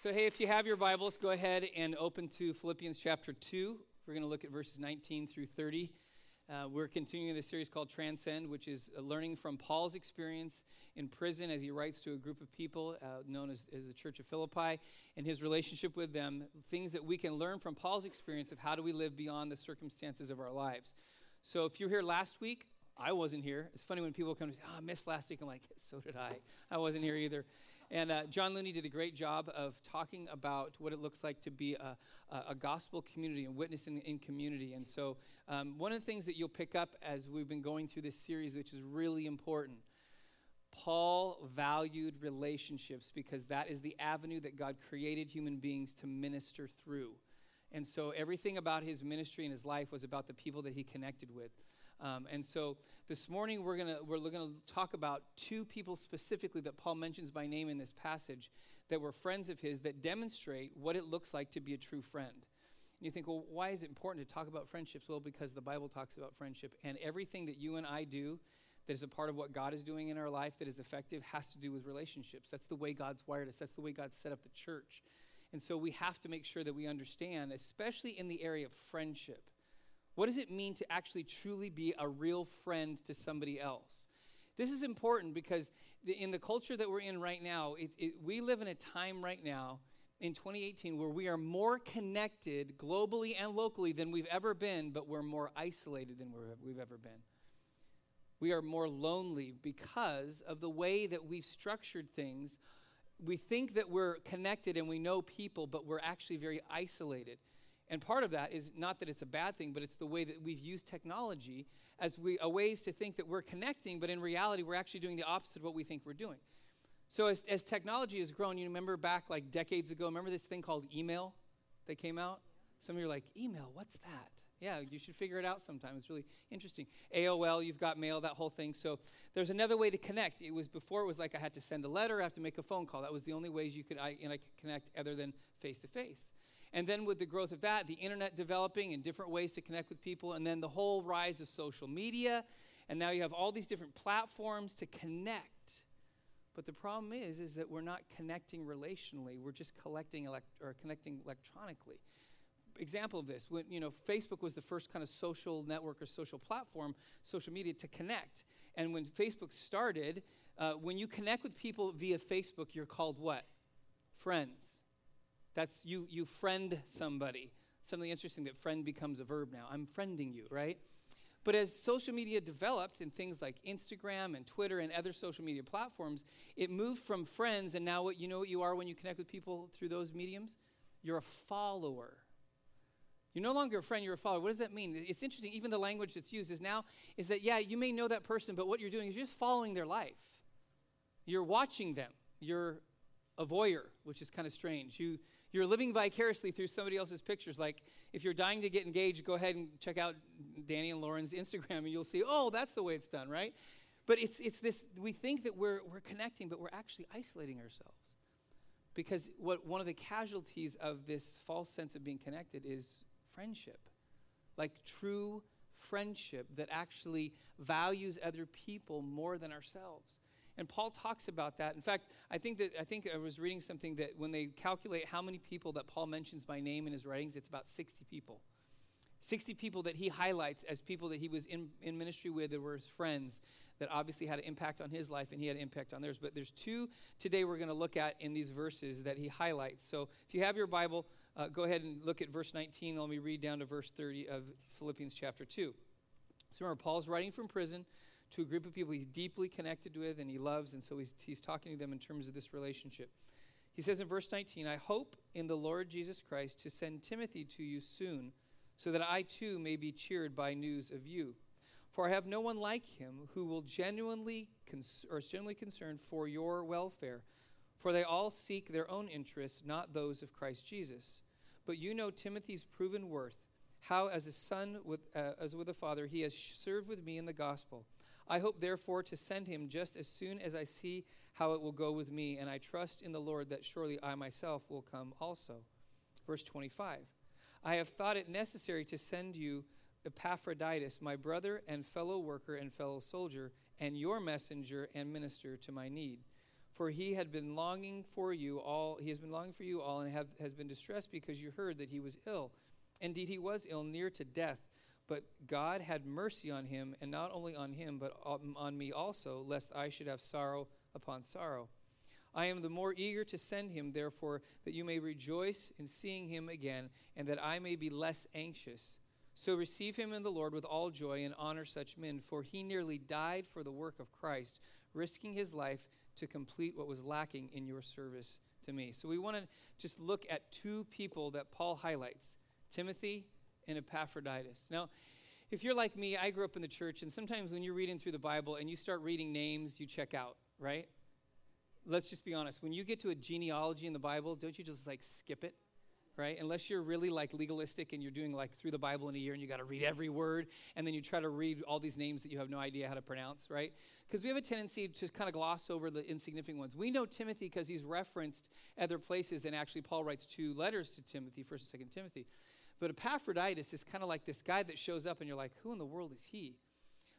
So, hey, if you have your Bibles, go ahead and open to Philippians chapter 2. We're going to look at verses 19 through 30. Uh, we're continuing this series called Transcend, which is learning from Paul's experience in prison as he writes to a group of people uh, known as, as, the Church of Philippi and his relationship with them, things that we can learn from Paul's experience of how do we live beyond the circumstances of our lives. So if you're here last week, I wasn't here. It's funny when people come and say, oh, I missed last week. I'm like, so did I. I wasn't here either. And uh, John Looney did a great job of talking about what it looks like to be a, a, gospel community and witnessing in community. And so, um, one of the things that you'll pick up as we've been going through this series, which is really important, Paul valued relationships because that is the avenue that God created human beings to minister through. And so, everything about his ministry and his life was about the people that he connected with. Um, and so this morning we're going we're to talk about two people specifically that Paul mentions by name in this passage that were friends of his that demonstrate what it looks like to be a true friend. And you think, well, why is it important to talk about friendships? Well, because the Bible talks about friendship, and everything that you and I do that is a part of what God is doing in our life that is effective has to do with relationships. That's the way God's wired us, that's the way God set up the church. And so we have to make sure that we understand, especially in the area of friendship, what does it mean to actually truly be a real friend to somebody else? This is important because the, in the culture that we're in right now, it, it, we live in a time right now in 2018 where we are more connected globally and locally than we've ever been, but we're more isolated than we've ever been. We are more lonely because of the way that we've structured things. We think that we're connected and we know people, but we're actually very isolated. And part of that is not that it's a bad thing, but it's the way that we've used technology as we, a ways to think that we're connecting, but in reality, we're actually doing the opposite of what we think we're doing. So as, as technology has grown, you remember back like decades ago, remember this thing called email that came out? Some of you are like, email, what's that? Yeah, you should figure it out sometime. It's really interesting. AOL, you've got mail, that whole thing. So there's another way to connect. It was before it was like I had to send a letter, I have to make a phone call. That was the only ways you could I, and I could connect other than face to face. And then with the growth of that, the internet developing and different ways to connect with people, and then the whole rise of social media. And now you have all these different platforms to connect. But the problem is, is that we're not connecting relationally. We're just collecting elect- or connecting electronically. Example of this, when you know Facebook was the first kind of social network or social platform, social media to connect. And when Facebook started, uh, when you connect with people via Facebook, you're called what? Friends. That's you, you friend somebody. Something interesting that friend becomes a verb now. I'm friending you, right? But as social media developed and things like Instagram and Twitter and other social media platforms, it moved from friends, and now what you know what you are when you connect with people through those mediums? You're a follower. You're no longer a friend, you're a follower. What does that mean? It's interesting, even the language that's used is now is that yeah, you may know that person, but what you're doing is you're just following their life. You're watching them. You're a voyeur, which is kind of strange. You you're living vicariously through somebody else's pictures. Like if you're dying to get engaged, go ahead and check out Danny and Lauren's Instagram and you'll see, oh, that's the way it's done, right? But it's, it's this, we think that we're, we're connecting, but we're actually isolating ourselves. Because what, one of the casualties of this false sense of being connected is friendship. Like true friendship that actually values other people more than ourselves. And Paul talks about that. In fact, I think that I think I was reading something that when they calculate how many people that Paul mentions by name in his writings, it's about 60 people. 60 people that he highlights as people that he was in, in ministry with that were his friends that obviously had an impact on his life and he had an impact on theirs. But there's two today we're going to look at in these verses that he highlights. So if you have your Bible, uh, go ahead and look at verse 19. Let me read down to verse 30 of Philippians chapter 2. So remember, Paul's writing from prison to a group of people he's deeply connected with and he loves, and so he's, he's talking to them in terms of this relationship. He says in verse 19, I hope in the Lord Jesus Christ to send Timothy to you soon, so that I too may be cheered by news of you. For I have no one like him who will genuinely cons- or is genuinely concerned for your welfare. For they all seek their own interests, not those of Christ Jesus. But you know Timothy's proven worth, how as a son with, uh, as with a father he has served with me in the gospel. I hope, therefore, to send him just as soon as I see how it will go with me, and I trust in the Lord that surely I myself will come also. Verse 25 I have thought it necessary to send you Epaphroditus, my brother and fellow worker and fellow soldier, and your messenger and minister to my need For he had been longing for you all, he has been longing for you all, and have, has been distressed because you heard that he was ill. Indeed, he was ill, near to death. But God had mercy on him, and not only on him, but on me also, lest I should have sorrow upon sorrow. I am the more eager to send him, therefore, that you may rejoice in seeing him again, and that I may be less anxious. So receive him in the Lord with all joy and honor such men, for he nearly died for the work of Christ, risking his life to complete what was lacking in your service to me. So we want to just look at two people that Paul highlights Timothy and Epaphroditus. Now, if you're like me, I grew up in the church, and sometimes when you're reading through the Bible and you start reading names, you check out, right? Let's just be honest. When you get to a genealogy in the Bible, don't you just like skip it? right? Unless you're really like legalistic and you're doing like through the Bible in a year and you got to read every word and then you try to read all these names that you have no idea how to pronounce, right? Because we have a tendency to kind of gloss over the insignificant ones. We know Timothy because he's referenced other places and actually Paul writes two letters to Timothy, 1st and 2nd Timothy. But Epaphroditus is kind of like this guy that shows up and you're like, who in the world is he?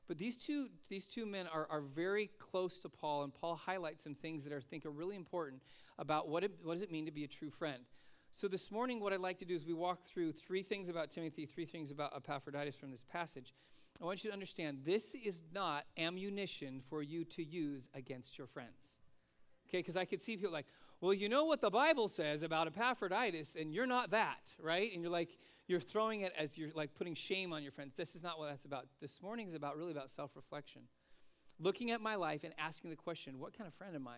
But these two, these two men are, are very close to Paul, and Paul highlights some things that I think are really important about what, it, what does it mean to be a true friend. So, this morning, what I'd like to do is we walk through three things about Timothy, three things about Epaphroditus from this passage. I want you to understand this is not ammunition for you to use against your friends. Okay, because I could see people like, well, you know what the Bible says about Epaphroditus, and you're not that, right? And you're like, you're throwing it as you're like putting shame on your friends. This is not what that's about. This morning is about really about self reflection. Looking at my life and asking the question, what kind of friend am I?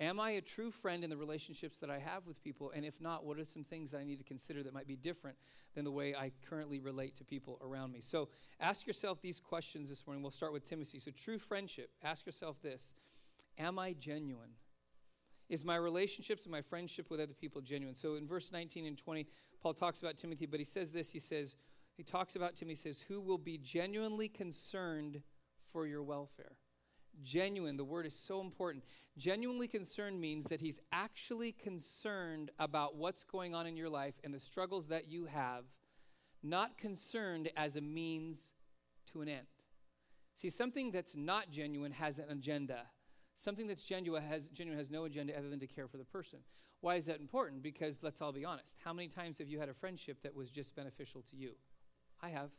Am I a true friend in the relationships that I have with people? And if not, what are some things that I need to consider that might be different than the way I currently relate to people around me? So ask yourself these questions this morning. We'll start with Timothy. So, true friendship, ask yourself this Am I genuine? Is my relationships and my friendship with other people genuine? So, in verse 19 and 20, Paul talks about Timothy, but he says this He says, he talks about Timothy, says, Who will be genuinely concerned for your welfare? Genuine, the word is so important. Genuinely concerned means that he's actually concerned about what's going on in your life and the struggles that you have, not concerned as a means to an end. See, something that's not genuine has an agenda. Something that's genuine has, genuine has no agenda other than to care for the person. Why is that important? Because let's all be honest. How many times have you had a friendship that was just beneficial to you? I have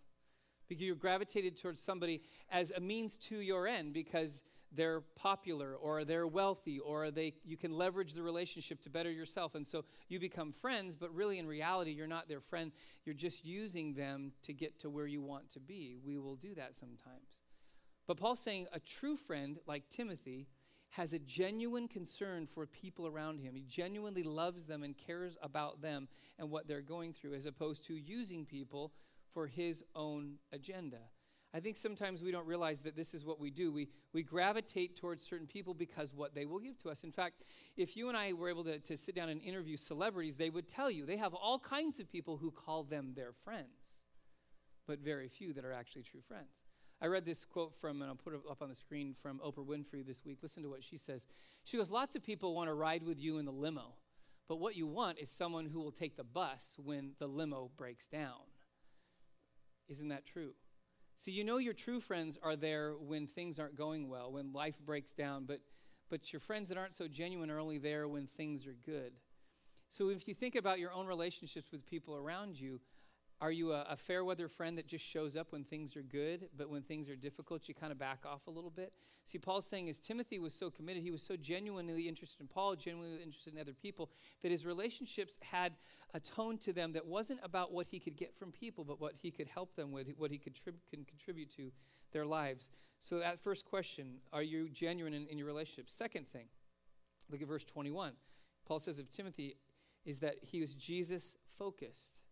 because you gravitated towards somebody as a means to your end because they're popular or they're wealthy or they you can leverage the relationship to better yourself and so you become friends but really in reality you're not their friend you're just using them to get to where you want to be we will do that sometimes but paul's saying a true friend like timothy has a genuine concern for people around him he genuinely loves them and cares about them and what they're going through as opposed to using people for his own agenda. I think sometimes we don't realize that this is what we do. We, we gravitate towards certain people because what they will give to us. In fact, if you and I were able to, to sit down and interview celebrities, they would tell you they have all kinds of people who call them their friends, but very few that are actually true friends. I read this quote from, and I'll put it up on the screen from Oprah Winfrey this week. Listen to what she says. She goes, Lots of people want to ride with you in the limo, but what you want is someone who will take the bus when the limo breaks down. Isn't that true? See, you know your true friends are there when things aren't going well, when life breaks down, but, but your friends that aren't so genuine are only there when things are good. So if you think about your own relationships with people around you, are you a, a, fair weather friend that just shows up when things are good, but when things are difficult, you kind of back off a little bit? See, Paul's saying is Timothy was so committed, he was so genuinely interested in Paul, genuinely interested in other people, that his relationships had a tone to them that wasn't about what he could get from people, but what he could help them with, what he could can contribute to their lives. So, that first question are you genuine in, in your relationship? Second thing, look at verse 21. Paul says of Timothy, is that he was Jesus focused.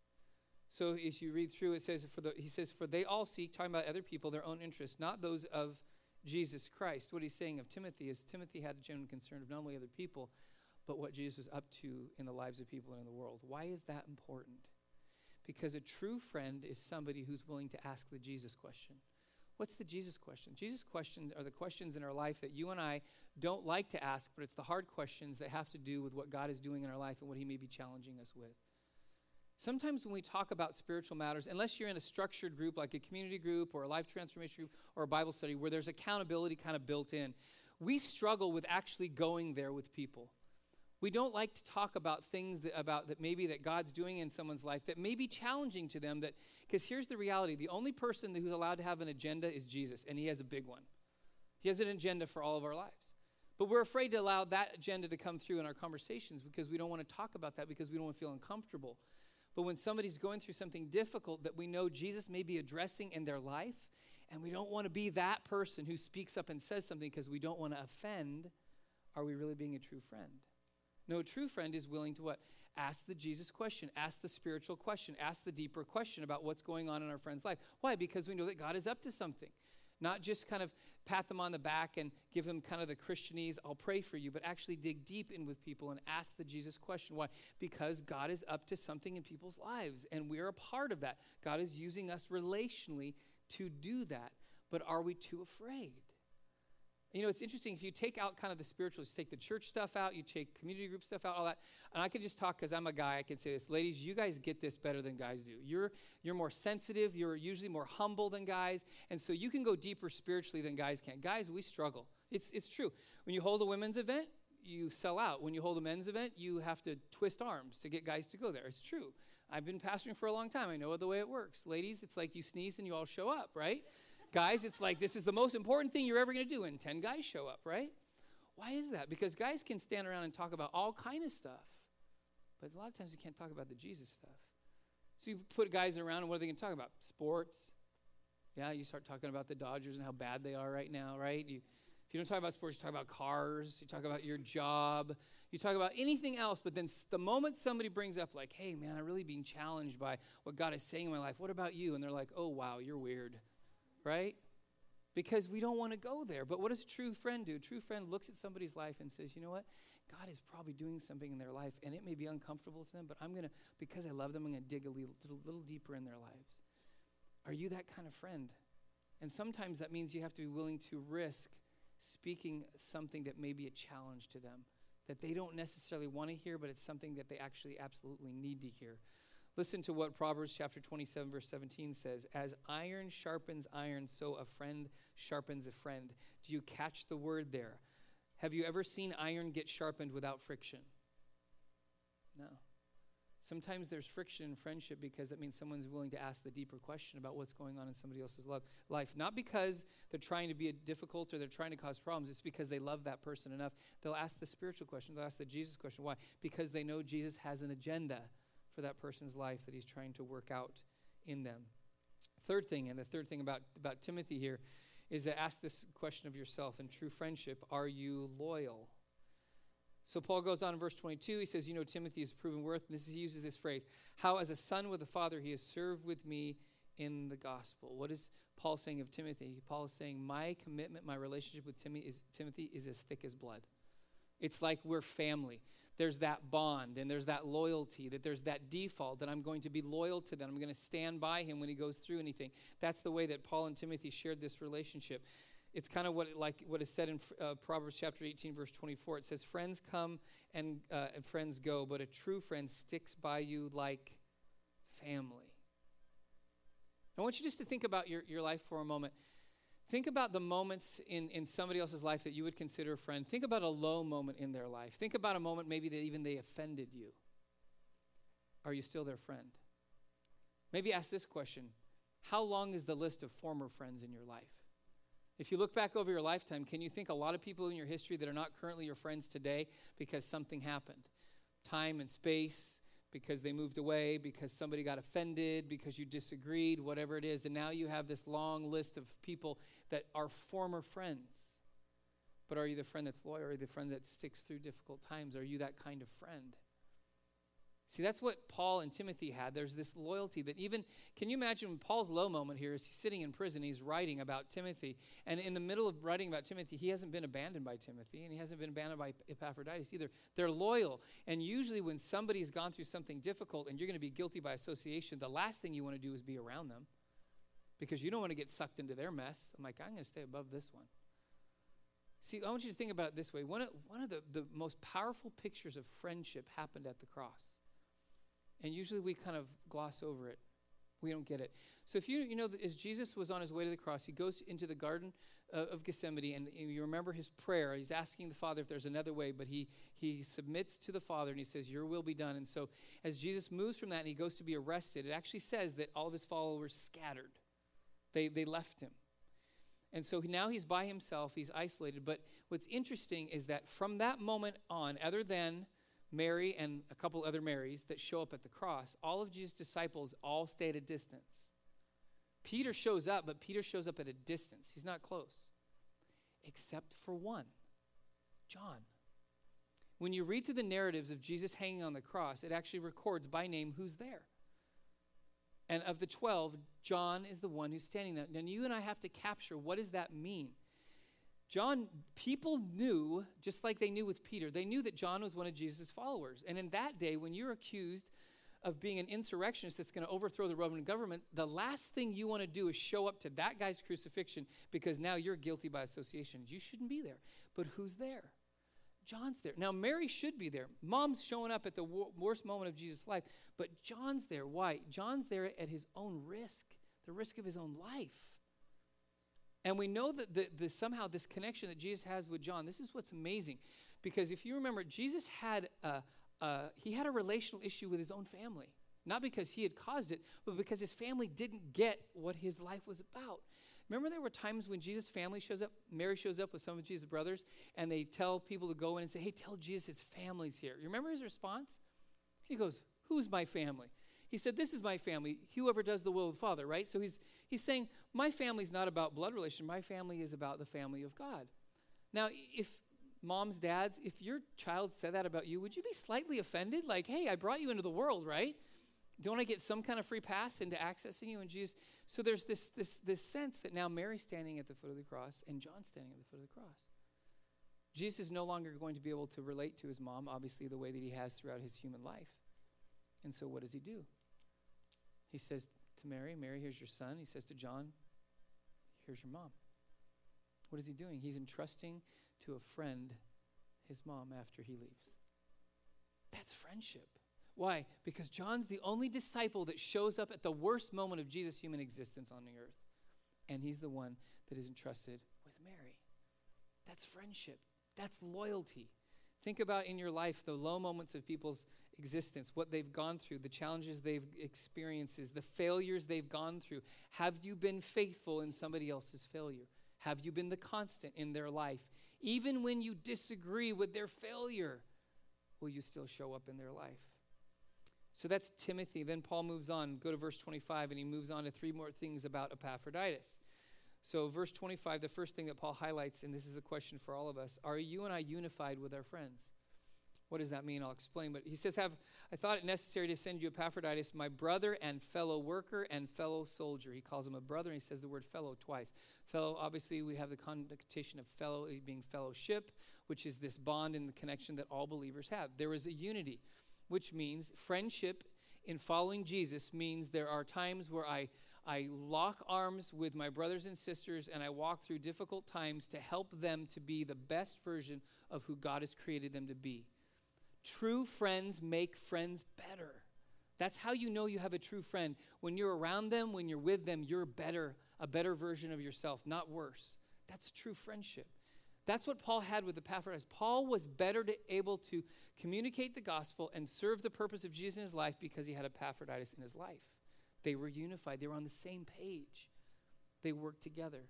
So as you read through, it says, for the, he says, for they all seek, talking about other people, their own interests, not those of Jesus Christ. What he's saying of Timothy is Timothy had a genuine concern of not only other people, but what Jesus was up to in the lives of people and in the world. Why is that important? Because a true friend is somebody who's willing to ask the Jesus question. What's the Jesus question? Jesus questions are the questions in our life that you and I don't like to ask, but it's the hard questions that have to do with what God is doing in our life and what He may be challenging us with. Sometimes when we talk about spiritual matters, unless you're in a structured group like a community group or a life transformation group or a Bible study where there's accountability kind of built in, we struggle with actually going there with people. We don't like to talk about things that, about that maybe that God's doing in someone's life that may be challenging to them. That because here's the reality: the only person who's allowed to have an agenda is Jesus, and He has a big one. He has an agenda for all of our lives. But we're afraid to allow that agenda to come through in our conversations because we don't want to talk about that because we don't want to feel uncomfortable. But when somebody's going through something difficult that we know Jesus may be addressing in their life, and we don't want to be that person who speaks up and says something because we don't want to offend, are we really being a true friend? No, a true friend is willing to what? Ask the Jesus question, ask the spiritual question, ask the deeper question about what's going on in our friend's life. Why? Because we know that God is up to something. Not just kind of pat them on the back and give them kind of the Christianese, I'll pray for you, but actually dig deep in with people and ask the Jesus question. Why? Because God is up to something in people's lives, and we're a part of that. God is using us relationally to do that. But are we too afraid? You know, it's interesting if you take out kind of the spiritual, you take the church stuff out, you take community group stuff out, all that. And I can just talk because I'm a guy, I can say this. Ladies, you guys get this better than guys do. You're, you're more sensitive, you're usually more humble than guys. And so you can go deeper spiritually than guys can. Guys, we struggle. It's, it's true. When you hold a women's event, you sell out. When you hold a men's event, you have to twist arms to get guys to go there. It's true. I've been pastoring for a long time. I know the way it works. Ladies, it's like you sneeze and you all show up, right? Guys, it's like this is the most important thing you're ever going to do, and 10 guys show up, right? Why is that? Because guys can stand around and talk about all kind of stuff, but a lot of times you can't talk about the Jesus stuff. So you put guys around, and what are they going to talk about? Sports. Yeah, you start talking about the Dodgers and how bad they are right now, right? You, if you don't talk about sports, you talk about cars, you talk about your job, you talk about anything else, but then the moment somebody brings up, like, hey, man, I'm really being challenged by what God is saying in my life, what about you? And they're like, oh, wow, you're weird right? Because we don't want to go there. But what does a true friend do? A true friend looks at somebody's life and says, you know what? God is probably doing something in their life, and it may be uncomfortable to them, but I'm going to, because I love them, I'm going to dig a little, a little deeper in their lives. Are you that kind of friend? And sometimes that means you have to be willing to risk speaking something that may be a challenge to them, that they don't necessarily want to hear, but it's something that they actually absolutely need to hear. Listen to what Proverbs chapter 27, verse 17 says As iron sharpens iron, so a friend sharpens a friend. Do you catch the word there? Have you ever seen iron get sharpened without friction? No. Sometimes there's friction in friendship because that means someone's willing to ask the deeper question about what's going on in somebody else's love, life. Not because they're trying to be difficult or they're trying to cause problems, it's because they love that person enough. They'll ask the spiritual question, they'll ask the Jesus question. Why? Because they know Jesus has an agenda for that person's life that he's trying to work out in them. Third thing, and the third thing about, about Timothy here is to ask this question of yourself in true friendship are you loyal? So Paul goes on in verse 22. He says, You know, Timothy is proven worth. This, he uses this phrase, How as a son with a father he has served with me in the gospel. What is Paul saying of Timothy? Paul is saying, My commitment, my relationship with Timothy is, Timothy is as thick as blood. It's like we're family there's that bond and there's that loyalty, that there's that default that I'm going to be loyal to them. I'm going to stand by him when he goes through anything. That's the way that Paul and Timothy shared this relationship. It's kind of what it, like what is said in uh, Proverbs chapter 18 verse 24. It says, "Friends come and, uh, and friends go, but a true friend sticks by you like family." I want you just to think about your, your life for a moment. Think about the moments in, in somebody else's life that you would consider a friend. Think about a low moment in their life. Think about a moment maybe that even they offended you. Are you still their friend? Maybe ask this question How long is the list of former friends in your life? If you look back over your lifetime, can you think a lot of people in your history that are not currently your friends today because something happened? Time and space, because they moved away, because somebody got offended, because you disagreed, whatever it is. And now you have this long list of people that are former friends. But are you the friend that's loyal? Are you the friend that sticks through difficult times? Are you that kind of friend? See, that's what Paul and Timothy had. There's this loyalty that even, can you imagine Paul's low moment here is he's sitting in prison, he's writing about Timothy. And in the middle of writing about Timothy, he hasn't been abandoned by Timothy and he hasn't been abandoned by Epaphroditus either. They're loyal. And usually when somebody's gone through something difficult and you're going to be guilty by association, the last thing you want to do is be around them because you don't want to get sucked into their mess. I'm like, I'm going to stay above this one. See, I want you to think about it this way. One of, one of the, the most powerful pictures of friendship happened at the cross. And usually we kind of gloss over it. We don't get it. So if you you know as Jesus was on his way to the cross, he goes into the garden uh, of Gethsemane, and you remember his prayer. He's asking the Father if there's another way, but he he submits to the Father and he says, "Your will be done." And so as Jesus moves from that and he goes to be arrested, it actually says that all of his followers scattered. They they left him. And so now he's by himself, he's isolated. But what's interesting is that from that moment on, other than Mary and a couple other Marys that show up at the cross, all of Jesus' disciples all stay at a distance. Peter shows up, but Peter shows up at a distance. He's not close, except for one John. When you read through the narratives of Jesus hanging on the cross, it actually records by name who's there. And of the 12, John is the one who's standing there. Now, you and I have to capture what does that mean? John, people knew, just like they knew with Peter, they knew that John was one of Jesus' followers. And in that day, when you're accused of being an insurrectionist that's going to overthrow the Roman government, the last thing you want to do is show up to that guy's crucifixion because now you're guilty by association. You shouldn't be there. But who's there? John's there. Now, Mary should be there. Mom's showing up at the wor- worst moment of Jesus' life, but John's there. Why? John's there at his own risk, the risk of his own life. And we know that the, the, somehow this connection that Jesus has with John, this is what's amazing. Because if you remember, Jesus had a, a, he had a relational issue with his own family. Not because he had caused it, but because his family didn't get what his life was about. Remember, there were times when Jesus' family shows up, Mary shows up with some of Jesus' brothers, and they tell people to go in and say, Hey, tell Jesus his family's here. You remember his response? He goes, Who's my family? He said, This is my family, whoever does the will of the Father, right? So he's, he's saying, My family's not about blood relation, my family is about the family of God. Now, if moms, dads, if your child said that about you, would you be slightly offended? Like, hey, I brought you into the world, right? Don't I get some kind of free pass into accessing you? And Jesus, so there's this, this, this sense that now Mary's standing at the foot of the cross and John's standing at the foot of the cross. Jesus is no longer going to be able to relate to his mom, obviously, the way that he has throughout his human life. And so what does he do? He says to Mary, Mary, here's your son. He says to John, here's your mom. What is he doing? He's entrusting to a friend his mom after he leaves. That's friendship. Why? Because John's the only disciple that shows up at the worst moment of Jesus' human existence on the earth. And he's the one that is entrusted with Mary. That's friendship. That's loyalty. Think about in your life the low moments of people's existence, what they've gone through, the challenges they've experienced, the failures they've gone through. Have you been faithful in somebody else's failure? Have you been the constant in their life? Even when you disagree with their failure, will you still show up in their life? So that's Timothy. Then Paul moves on. Go to verse 25, and he moves on to three more things about Epaphroditus. So, verse 25, the first thing that Paul highlights, and this is a question for all of us are you and I unified with our friends? What does that mean? I'll explain. But he says, Have I thought it necessary to send you Epaphroditus, my brother and fellow worker and fellow soldier. He calls him a brother, and he says the word fellow twice. Fellow, obviously, we have the connotation of fellow being fellowship, which is this bond and the connection that all believers have. There is a unity which means friendship in following Jesus means there are times where I, I lock arms with my brothers and sisters and I walk through difficult times to help them to be the best version of who God has created them to be. True friends make friends better. That's how you know you have a true friend. When you're around them, when you're with them, you're better, a better version of yourself, not worse. That's true friendship. That's what Paul had with Epaphroditus. Paul was better to, able to communicate the gospel and serve the purpose of Jesus in his life because he had Epaphroditus in his life. They were unified, they were on the same page, they worked together.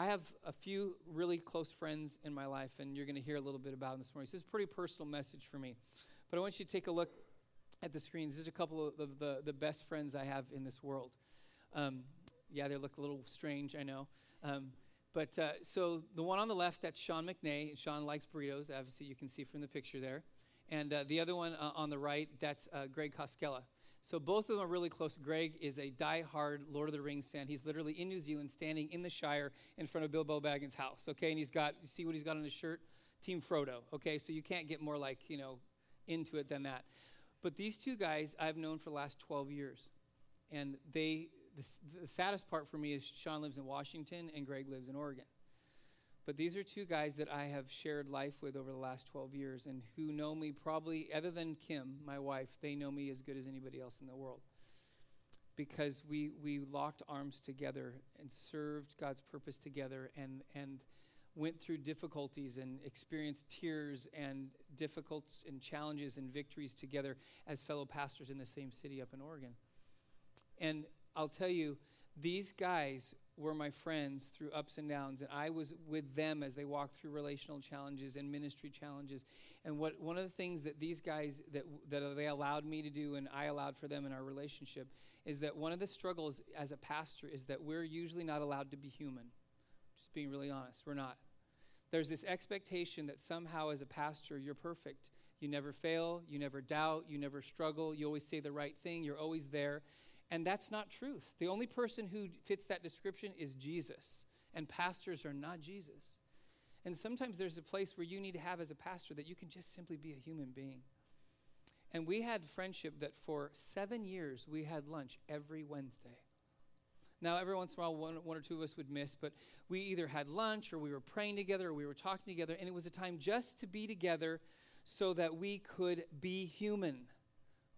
I have a few really close friends in my life, and you're going to hear a little bit about them this morning. This is a pretty personal message for me. But I want you to take a look at the screens. These are a couple of the, the, the best friends I have in this world. Um, yeah, they look a little strange, I know. Um, but uh, so the one on the left, that's Sean McNay. Sean likes burritos, obviously, you can see from the picture there. And uh, the other one uh, on the right, that's uh, Greg Koskela. So both of them are really close. Greg is a die-hard Lord of the Rings fan. He's literally in New Zealand, standing in the Shire in front of Bilbo Baggins' house. Okay, and he's got. You see what he's got on his shirt? Team Frodo. Okay, so you can't get more like you know into it than that. But these two guys I've known for the last 12 years, and they the, the saddest part for me is Sean lives in Washington and Greg lives in Oregon. But these are two guys that I have shared life with over the last 12 years and who know me probably, other than Kim, my wife, they know me as good as anybody else in the world. because we, we locked arms together and served God's purpose together and, and went through difficulties and experienced tears and difficulties and challenges and victories together as fellow pastors in the same city up in Oregon. And I'll tell you, these guys were my friends through ups and downs, and I was with them as they walked through relational challenges and ministry challenges. And what one of the things that these guys that that they allowed me to do, and I allowed for them in our relationship, is that one of the struggles as a pastor is that we're usually not allowed to be human. Just being really honest, we're not. There's this expectation that somehow as a pastor you're perfect. You never fail, you never doubt, you never struggle, you always say the right thing, you're always there. And that's not truth. The only person who fits that description is Jesus, and pastors are not Jesus. And sometimes there's a place where you need to have as a pastor that you can just simply be a human being. And we had friendship that for seven years we had lunch every Wednesday. Now, every once in a while, one, one or two of us would miss, but we either had lunch or we were praying together or we were talking together, and it was a time just to be together so that we could be human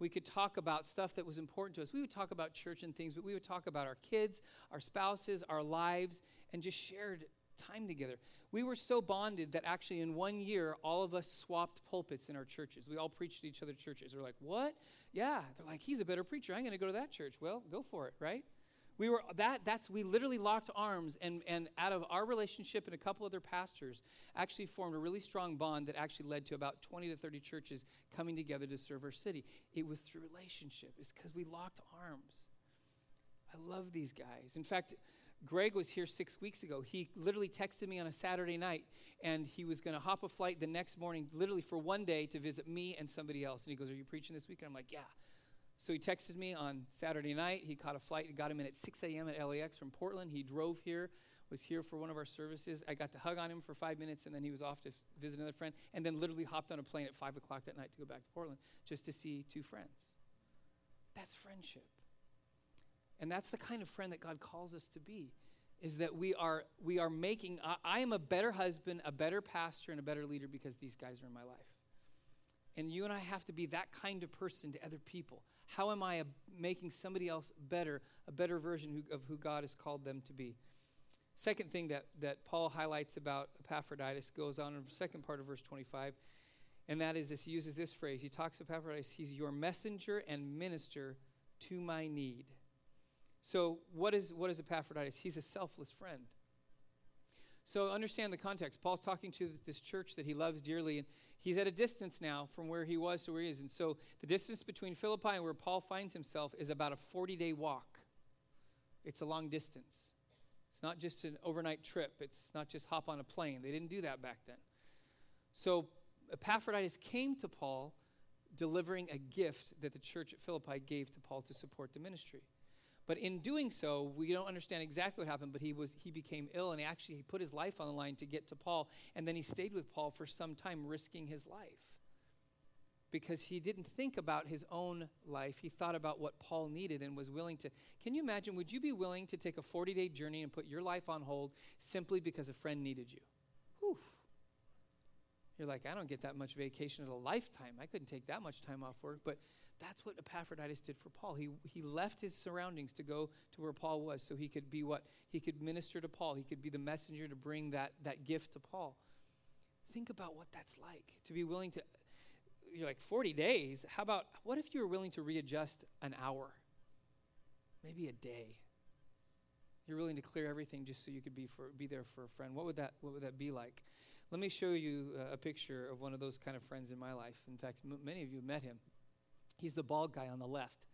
we could talk about stuff that was important to us. We would talk about church and things, but we would talk about our kids, our spouses, our lives, and just shared time together. We were so bonded that actually in one year, all of us swapped pulpits in our churches. We all preached at each other's churches. We're like, what? Yeah. They're like, he's a better preacher. I'm going to go to that church. Well, go for it, right? We were that that's we literally locked arms and and out of our relationship and a couple other pastors actually formed a really strong bond that actually led to about 20 to 30 churches coming together to serve our city. It was through relationship. It's because we locked arms. I love these guys. In fact greg was here six weeks ago. He literally texted me on a saturday night and he was going to hop a flight the next morning literally for one day to visit me and somebody else. And he goes are you preaching this week and i'm like yeah so he texted me on Saturday night. He caught a flight. It got him in at 6 a.m. at LAX from Portland. He drove here, was here for one of our services. I got to hug on him for five minutes, and then he was off to f- visit another friend, and then literally hopped on a plane at 5 o'clock that night to go back to Portland just to see two friends. That's friendship. And that's the kind of friend that God calls us to be is that we are we are making I, I am a better husband a better pastor and a better leader because these guys are in my life and you and I have to be that kind of person to other people. How am I a, making somebody else better, a better version of who God has called them to be? Second thing that, that Paul highlights about Epaphroditus goes on in the second part of verse 25, and that is this he uses this phrase. He talks of Epaphroditus, he's your messenger and minister to my need. So, what is, what is Epaphroditus? He's a selfless friend. So understand the context. Paul's talking to this church that he loves dearly, and he's at a distance now from where he was to where he is. And so the distance between Philippi and where Paul finds himself is about a 40 day walk. It's a long distance. It's not just an overnight trip, it's not just hop on a plane. They didn't do that back then. So Epaphroditus came to Paul delivering a gift that the church at Philippi gave to Paul to support the ministry. But in doing so, we don't understand exactly what happened, but he was he became ill and he actually he put his life on the line to get to Paul, and then he stayed with Paul for some time risking his life. Because he didn't think about his own life. He thought about what Paul needed and was willing to. Can you imagine? Would you be willing to take a 40 day journey and put your life on hold simply because a friend needed you? Whew. You're like, I don't get that much vacation in a lifetime. I couldn't take that much time off work. But that's what Epaphroditus did for Paul. He, he left his surroundings to go to where Paul was so he could be what? He could minister to Paul. He could be the messenger to bring that, that gift to Paul. Think about what that's like to be willing to, you're like 40 days. How about, what if you were willing to readjust an hour? Maybe a day. You're willing to clear everything just so you could be, for, be there for a friend. What would, that, what would that be like? Let me show you a picture of one of those kind of friends in my life. In fact, m- many of you met him. He's the bald guy on the left.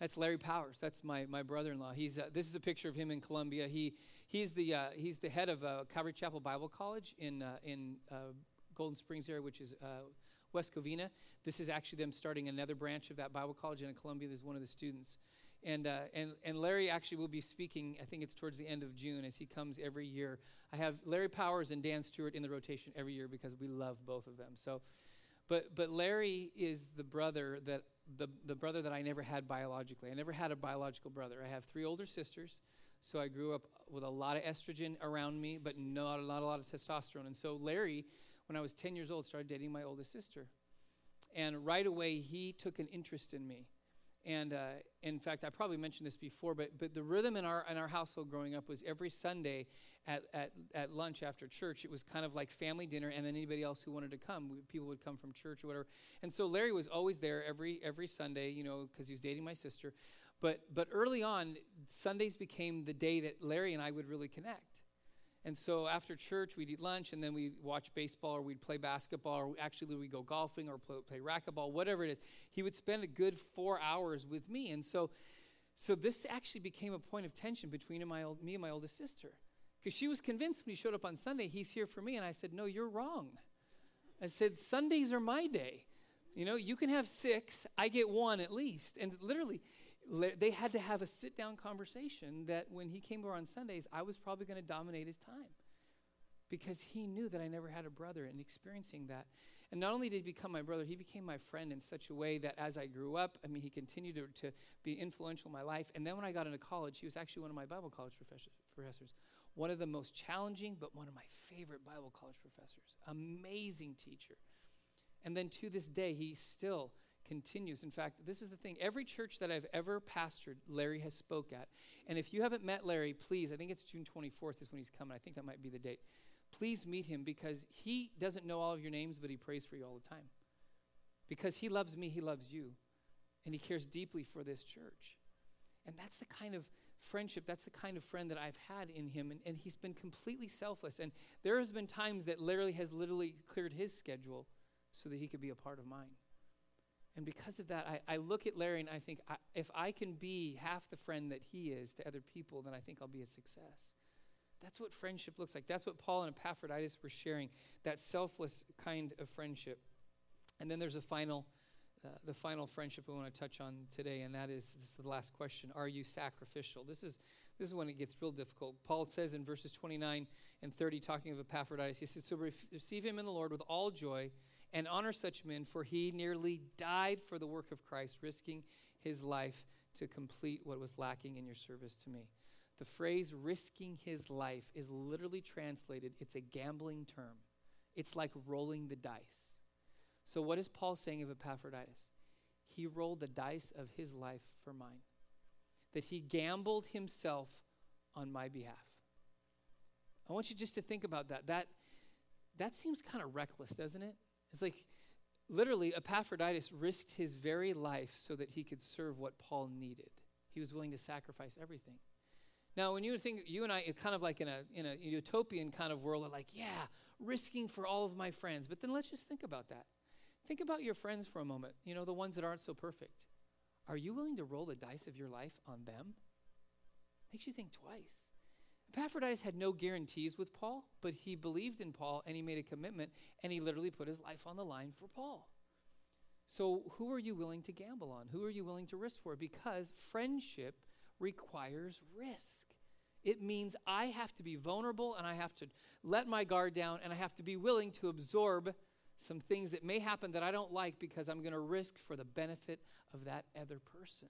That's Larry Powers. That's my, my brother-in-law. He's uh, this is a picture of him in Colombia. He he's the uh, he's the head of uh, Calvary Chapel Bible College in uh, in uh, Golden Springs area, which is uh, West Covina. This is actually them starting another branch of that Bible college in Colombia. This is one of the students. And, and, and Larry actually will be speaking, I think it's towards the end of June as he comes every year. I have Larry Powers and Dan Stewart in the rotation every year because we love both of them. So, but, but Larry is the brother that the, the brother that I never had biologically. I never had a biological brother. I have three older sisters, so I grew up with a lot of estrogen around me, but not, not a lot of testosterone. And so Larry, when I was 10 years old, started dating my oldest sister. And right away, he took an interest in me. And uh, in fact, I probably mentioned this before, but, but the rhythm in our, in our household growing up was every Sunday at, at, at lunch after church, it was kind of like family dinner, and then anybody else who wanted to come, people would come from church or whatever. And so Larry was always there every, every Sunday, you know, because he was dating my sister. But, but early on, Sundays became the day that Larry and I would really connect. And so after church, we'd eat lunch and then we'd watch baseball or we'd play basketball or actually we'd go golfing or play, play racquetball, whatever it is. He would spend a good four hours with me. And so, so this actually became a point of tension between my old, me and my oldest sister. Because she was convinced when he showed up on Sunday, he's here for me. And I said, No, you're wrong. I said, Sundays are my day. You know, you can have six, I get one at least. And literally, they had to have a sit down conversation that when he came over on Sundays, I was probably going to dominate his time because he knew that I never had a brother and experiencing that. And not only did he become my brother, he became my friend in such a way that as I grew up, I mean, he continued to, to be influential in my life. And then when I got into college, he was actually one of my Bible college professors, professors. One of the most challenging, but one of my favorite Bible college professors. Amazing teacher. And then to this day, he still continues. In fact, this is the thing. Every church that I've ever pastored, Larry has spoke at. And if you haven't met Larry, please, I think it's June 24th is when he's coming. I think that might be the date. Please meet him because he doesn't know all of your names, but he prays for you all the time. Because he loves me, he loves you. And he cares deeply for this church. And that's the kind of friendship, that's the kind of friend that I've had in him. And, and he's been completely selfless. And there has been times that Larry has literally cleared his schedule so that he could be a part of mine. And because of that, I, I look at Larry and I think, I, if I can be half the friend that he is to other people, then I think I'll be a success. That's what friendship looks like. That's what Paul and Epaphroditus were sharing, that selfless kind of friendship. And then there's a final, uh, the final friendship we want to touch on today, and that is this is the last question: Are you sacrificial? This is this is when it gets real difficult. Paul says in verses 29 and 30, talking of Epaphroditus, he says, "So receive him in the Lord with all joy." And honor such men, for he nearly died for the work of Christ, risking his life to complete what was lacking in your service to me. The phrase risking his life is literally translated, it's a gambling term. It's like rolling the dice. So, what is Paul saying of Epaphroditus? He rolled the dice of his life for mine, that he gambled himself on my behalf. I want you just to think about that. That, that seems kind of reckless, doesn't it? It's like literally Epaphroditus risked his very life so that he could serve what Paul needed. He was willing to sacrifice everything. Now, when you think you and I, it's kind of like in a in a utopian kind of world, like, yeah, risking for all of my friends. But then let's just think about that. Think about your friends for a moment. You know, the ones that aren't so perfect. Are you willing to roll the dice of your life on them? Makes you think twice. Epaphroditus had no guarantees with Paul, but he believed in Paul and he made a commitment and he literally put his life on the line for Paul. So, who are you willing to gamble on? Who are you willing to risk for? Because friendship requires risk. It means I have to be vulnerable and I have to let my guard down and I have to be willing to absorb some things that may happen that I don't like because I'm going to risk for the benefit of that other person.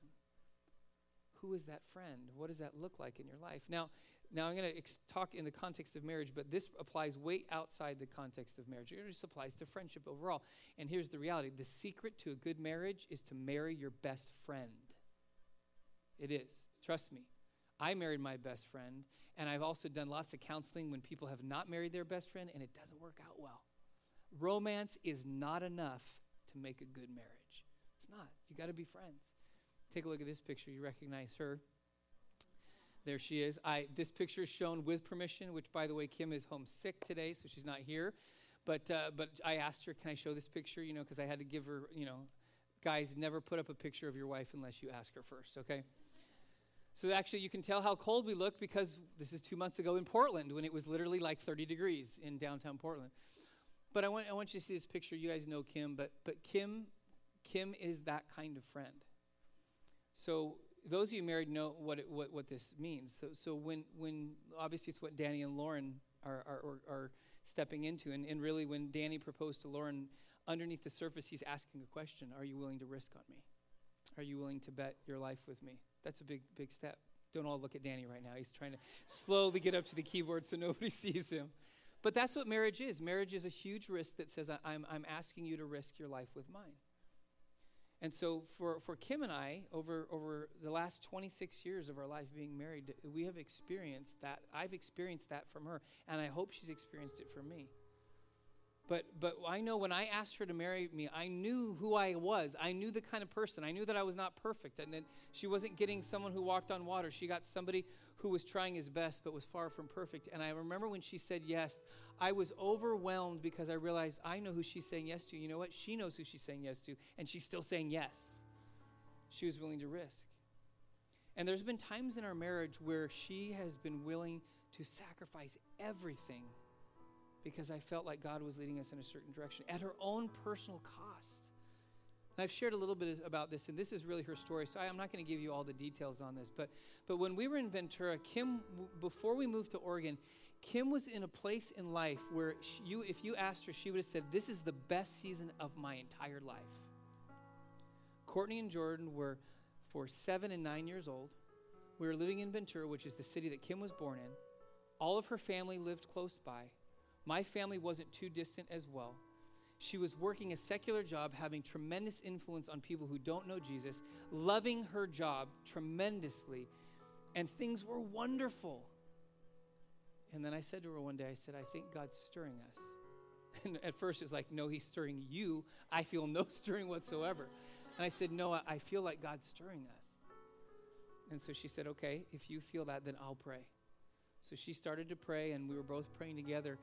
Who is that friend? What does that look like in your life? Now, now, I'm going to ex- talk in the context of marriage, but this applies way outside the context of marriage. It just applies to friendship overall. And here's the reality the secret to a good marriage is to marry your best friend. It is. Trust me. I married my best friend, and I've also done lots of counseling when people have not married their best friend, and it doesn't work out well. Romance is not enough to make a good marriage. It's not. You got to be friends. Take a look at this picture. You recognize her. There she is. I, this picture is shown with permission, which, by the way, Kim is homesick today, so she's not here. But, uh, but I asked her, can I show this picture? You know, because I had to give her, you know, guys, never put up a picture of your wife unless you ask her first, okay? So actually, you can tell how cold we look because this is two months ago in Portland when it was literally like 30 degrees in downtown Portland. But I want, I want you to see this picture. You guys know Kim, but, but Kim, Kim is that kind of friend. So those of you married know what, it, what, what this means. So, so when, when obviously it's what Danny and Lauren are, are, are stepping into. And, and really, when Danny proposed to Lauren, underneath the surface, he's asking a question Are you willing to risk on me? Are you willing to bet your life with me? That's a big, big step. Don't all look at Danny right now. He's trying to slowly get up to the keyboard so nobody sees him. But that's what marriage is. Marriage is a huge risk that says, I'm, I'm asking you to risk your life with mine. And so for, for Kim and I, over, over the last 26 years of our life being married, we have experienced that. I've experienced that from her, and I hope she's experienced it from me. But, but I know when I asked her to marry me, I knew who I was. I knew the kind of person. I knew that I was not perfect and that she wasn't getting someone who walked on water. She got somebody who was trying his best but was far from perfect. And I remember when she said yes, I was overwhelmed because I realized I know who she's saying yes to. You know what? She knows who she's saying yes to, and she's still saying yes. She was willing to risk. And there's been times in our marriage where she has been willing to sacrifice everything because I felt like God was leading us in a certain direction at her own personal cost. And I've shared a little bit about this, and this is really her story. So I, am not going to give you all the details on this, but but when we were in Ventura, Kim, before we moved to Oregon, Kim was in a place in life where she, you, if you asked her, she would have said, "This is the best season of my entire life." Courtney and Jordan were for seven and nine years old. We were living in Ventura, which is the city that Kim was born in. All of her family lived close by. My family wasn't too distant as well. She was working a secular job, having tremendous influence on people who don't know Jesus, loving her job tremendously, and things were wonderful. And then I said to her one day, I said, I think God's stirring us. And at first it's like, no, he's stirring you. I feel no stirring whatsoever. And I said, no, I feel like God's stirring us. And so she said, okay, if you feel that, then I'll pray. So she started to pray, and we were both praying together.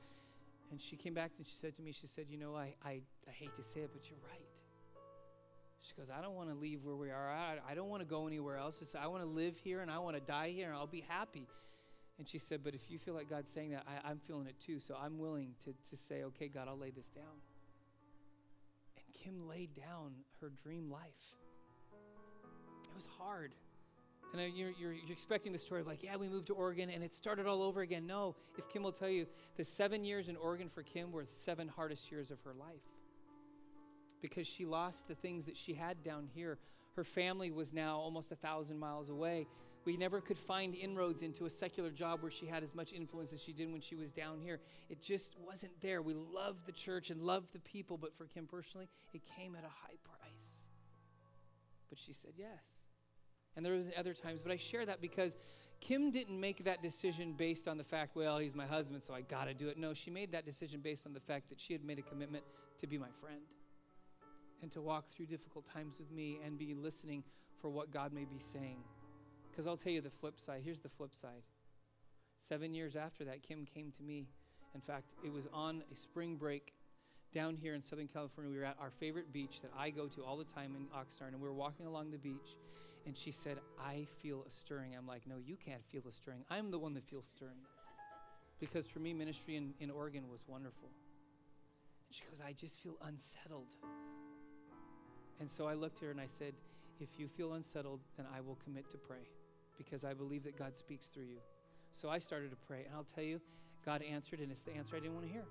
And she came back and she said to me, she said, You know, I, I, I hate to say it, but you're right. She goes, I don't want to leave where we are. I, I don't want to go anywhere else. I want to live here and I want to die here and I'll be happy. And she said, But if you feel like God's saying that, I, I'm feeling it too. So I'm willing to, to say, Okay, God, I'll lay this down. And Kim laid down her dream life. It was hard. And you're, you're, you're, expecting the story of like, yeah, we moved to Oregon and it started all over again. No, if Kim will tell you, the seven years in Oregon for Kim were the seven hardest years of her life because she lost the things that she had down here. Her family was now almost a thousand miles away. We never could find inroads into a secular job where she had as much influence as she did when she was down here. It just wasn't there. We loved the church and loved the people, but for Kim personally, it came at a high price. But she said yes and there was other times but i share that because kim didn't make that decision based on the fact well he's my husband so i got to do it. No she made that decision based on the fact that she had made a commitment to be my friend and to walk through difficult times with me and be listening for what god may be saying. Because i'll tell you the flip side. Here's the flip side. Seven years after that kim came to me. In fact it was on a spring break down here in Southern California. We were at our favorite beach that I go to all the time in Oxnard, and we were walking along the beach, and she said, I feel a stirring. I'm like, no, you can't feel a stirring. I'm the one that feels stirring. Because for me, ministry in, in Oregon was wonderful. And she goes, I just feel unsettled. And so I looked at her and I said, If you feel unsettled, then I will commit to pray because I believe that God speaks through you. So I started to pray. And I'll tell you, God answered, and it's the answer I didn't want to hear.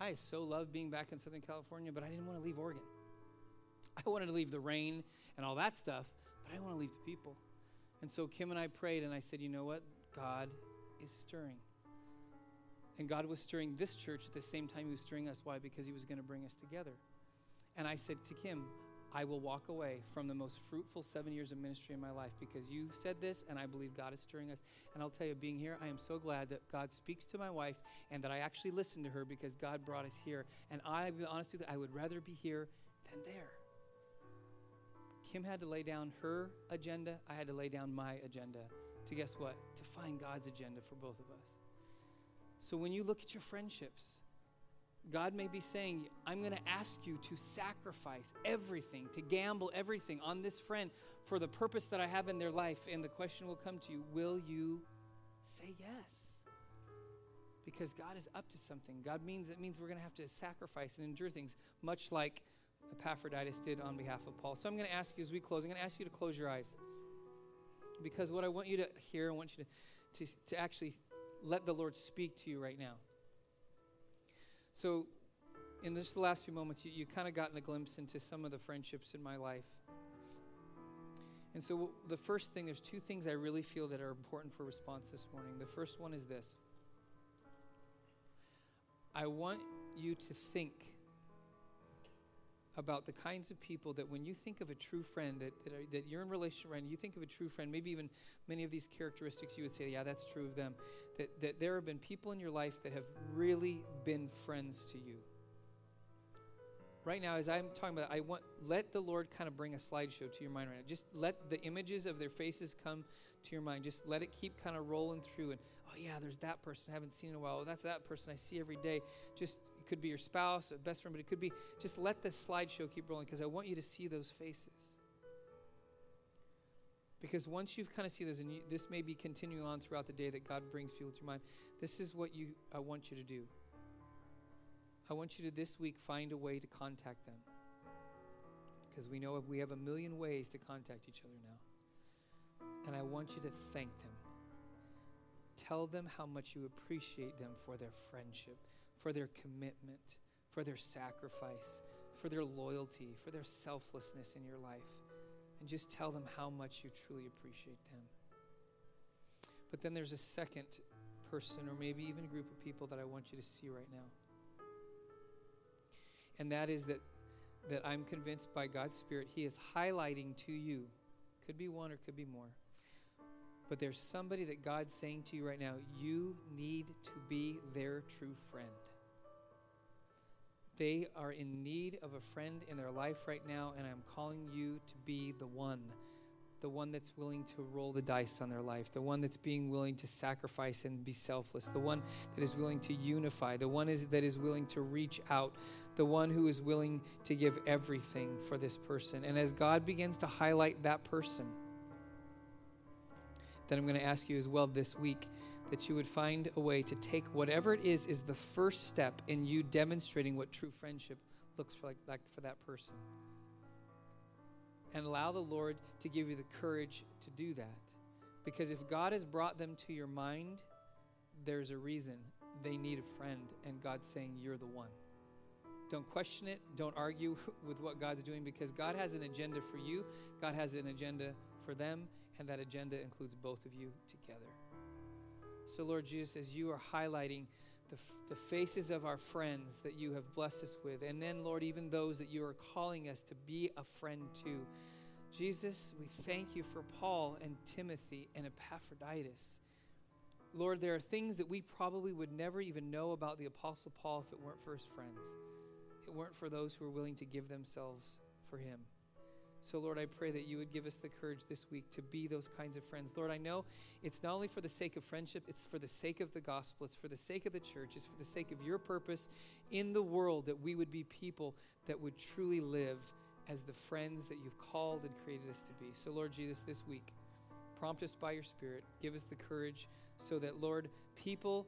I so love being back in Southern California, but I didn't want to leave Oregon. I wanted to leave the rain and all that stuff, but I want to leave the people. And so Kim and I prayed, and I said, you know what? God is stirring. And God was stirring this church at the same time He was stirring us. Why? Because He was going to bring us together. And I said to Kim, I will walk away from the most fruitful seven years of ministry in my life because you said this, and I believe God is stirring us. And I'll tell you, being here, I am so glad that God speaks to my wife and that I actually listened to her because God brought us here. And I, be honest with you, I would rather be here than there. Kim had to lay down her agenda, I had to lay down my agenda to guess what? To find God's agenda for both of us. So when you look at your friendships, God may be saying, I'm going to ask you to sacrifice everything, to gamble everything on this friend for the purpose that I have in their life. And the question will come to you Will you say yes? Because God is up to something. God means that means we're going to have to sacrifice and endure things, much like Epaphroditus did on behalf of Paul. So I'm going to ask you as we close, I'm going to ask you to close your eyes. Because what I want you to hear, I want you to, to, to actually let the Lord speak to you right now. So, in just the last few moments, you, you kind of gotten a glimpse into some of the friendships in my life. And so, the first thing, there's two things I really feel that are important for response this morning. The first one is this I want you to think about the kinds of people that when you think of a true friend, that, that, are, that you're in relationship with, and you think of a true friend, maybe even many of these characteristics, you would say, yeah, that's true of them. That, that there have been people in your life that have really been friends to you. Right now, as I'm talking about, I want let the Lord kind of bring a slideshow to your mind right now. Just let the images of their faces come to your mind. Just let it keep kind of rolling through. And oh yeah, there's that person I haven't seen in a while. Oh, that's that person I see every day. Just it could be your spouse, a best friend, but it could be just let the slideshow keep rolling because I want you to see those faces. Because once you've kind of seen those, and you, this may be continuing on throughout the day that God brings people to your mind, this is what you I want you to do. I want you to this week find a way to contact them. Because we know we have a million ways to contact each other now. And I want you to thank them. Tell them how much you appreciate them for their friendship, for their commitment, for their sacrifice, for their loyalty, for their selflessness in your life. And just tell them how much you truly appreciate them. But then there's a second person, or maybe even a group of people that I want you to see right now and that is that that I'm convinced by God's Spirit He is highlighting to you. Could be one or could be more. But there's somebody that God's saying to you right now, you need to be their true friend. They are in need of a friend in their life right now, and I'm calling you to be the one the one that's willing to roll the dice on their life, the one that's being willing to sacrifice and be selfless, the one that is willing to unify, the one is, that is willing to reach out, the one who is willing to give everything for this person. And as God begins to highlight that person, then I'm going to ask you as well this week that you would find a way to take whatever it is is the first step in you demonstrating what true friendship looks for like, like for that person and allow the Lord to give you the courage to do that. Because if God has brought them to your mind, there's a reason they need a friend, and God's saying, You're the one. Don't question it. Don't argue with what God's doing because God has an agenda for you, God has an agenda for them, and that agenda includes both of you together. So, Lord Jesus, as you are highlighting the, the faces of our friends that you have blessed us with, and then, Lord, even those that you are calling us to be a friend to. Jesus, we thank you for Paul and Timothy and Epaphroditus. Lord, there are things that we probably would never even know about the Apostle Paul if it weren't for his friends. It weren't for those who are willing to give themselves for him. So, Lord, I pray that you would give us the courage this week to be those kinds of friends. Lord, I know it's not only for the sake of friendship, it's for the sake of the gospel, it's for the sake of the church, it's for the sake of your purpose in the world that we would be people that would truly live as the friends that you've called and created us to be. So, Lord Jesus, this week, prompt us by your Spirit, give us the courage so that, Lord, people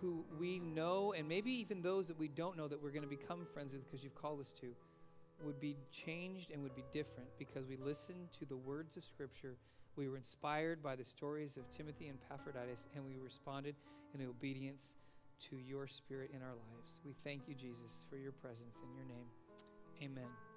who we know, and maybe even those that we don't know that we're going to become friends with because you've called us to, would be changed and would be different because we listened to the words of Scripture. We were inspired by the stories of Timothy and Epaphroditus, and we responded in obedience to your Spirit in our lives. We thank you, Jesus, for your presence in your name. Amen.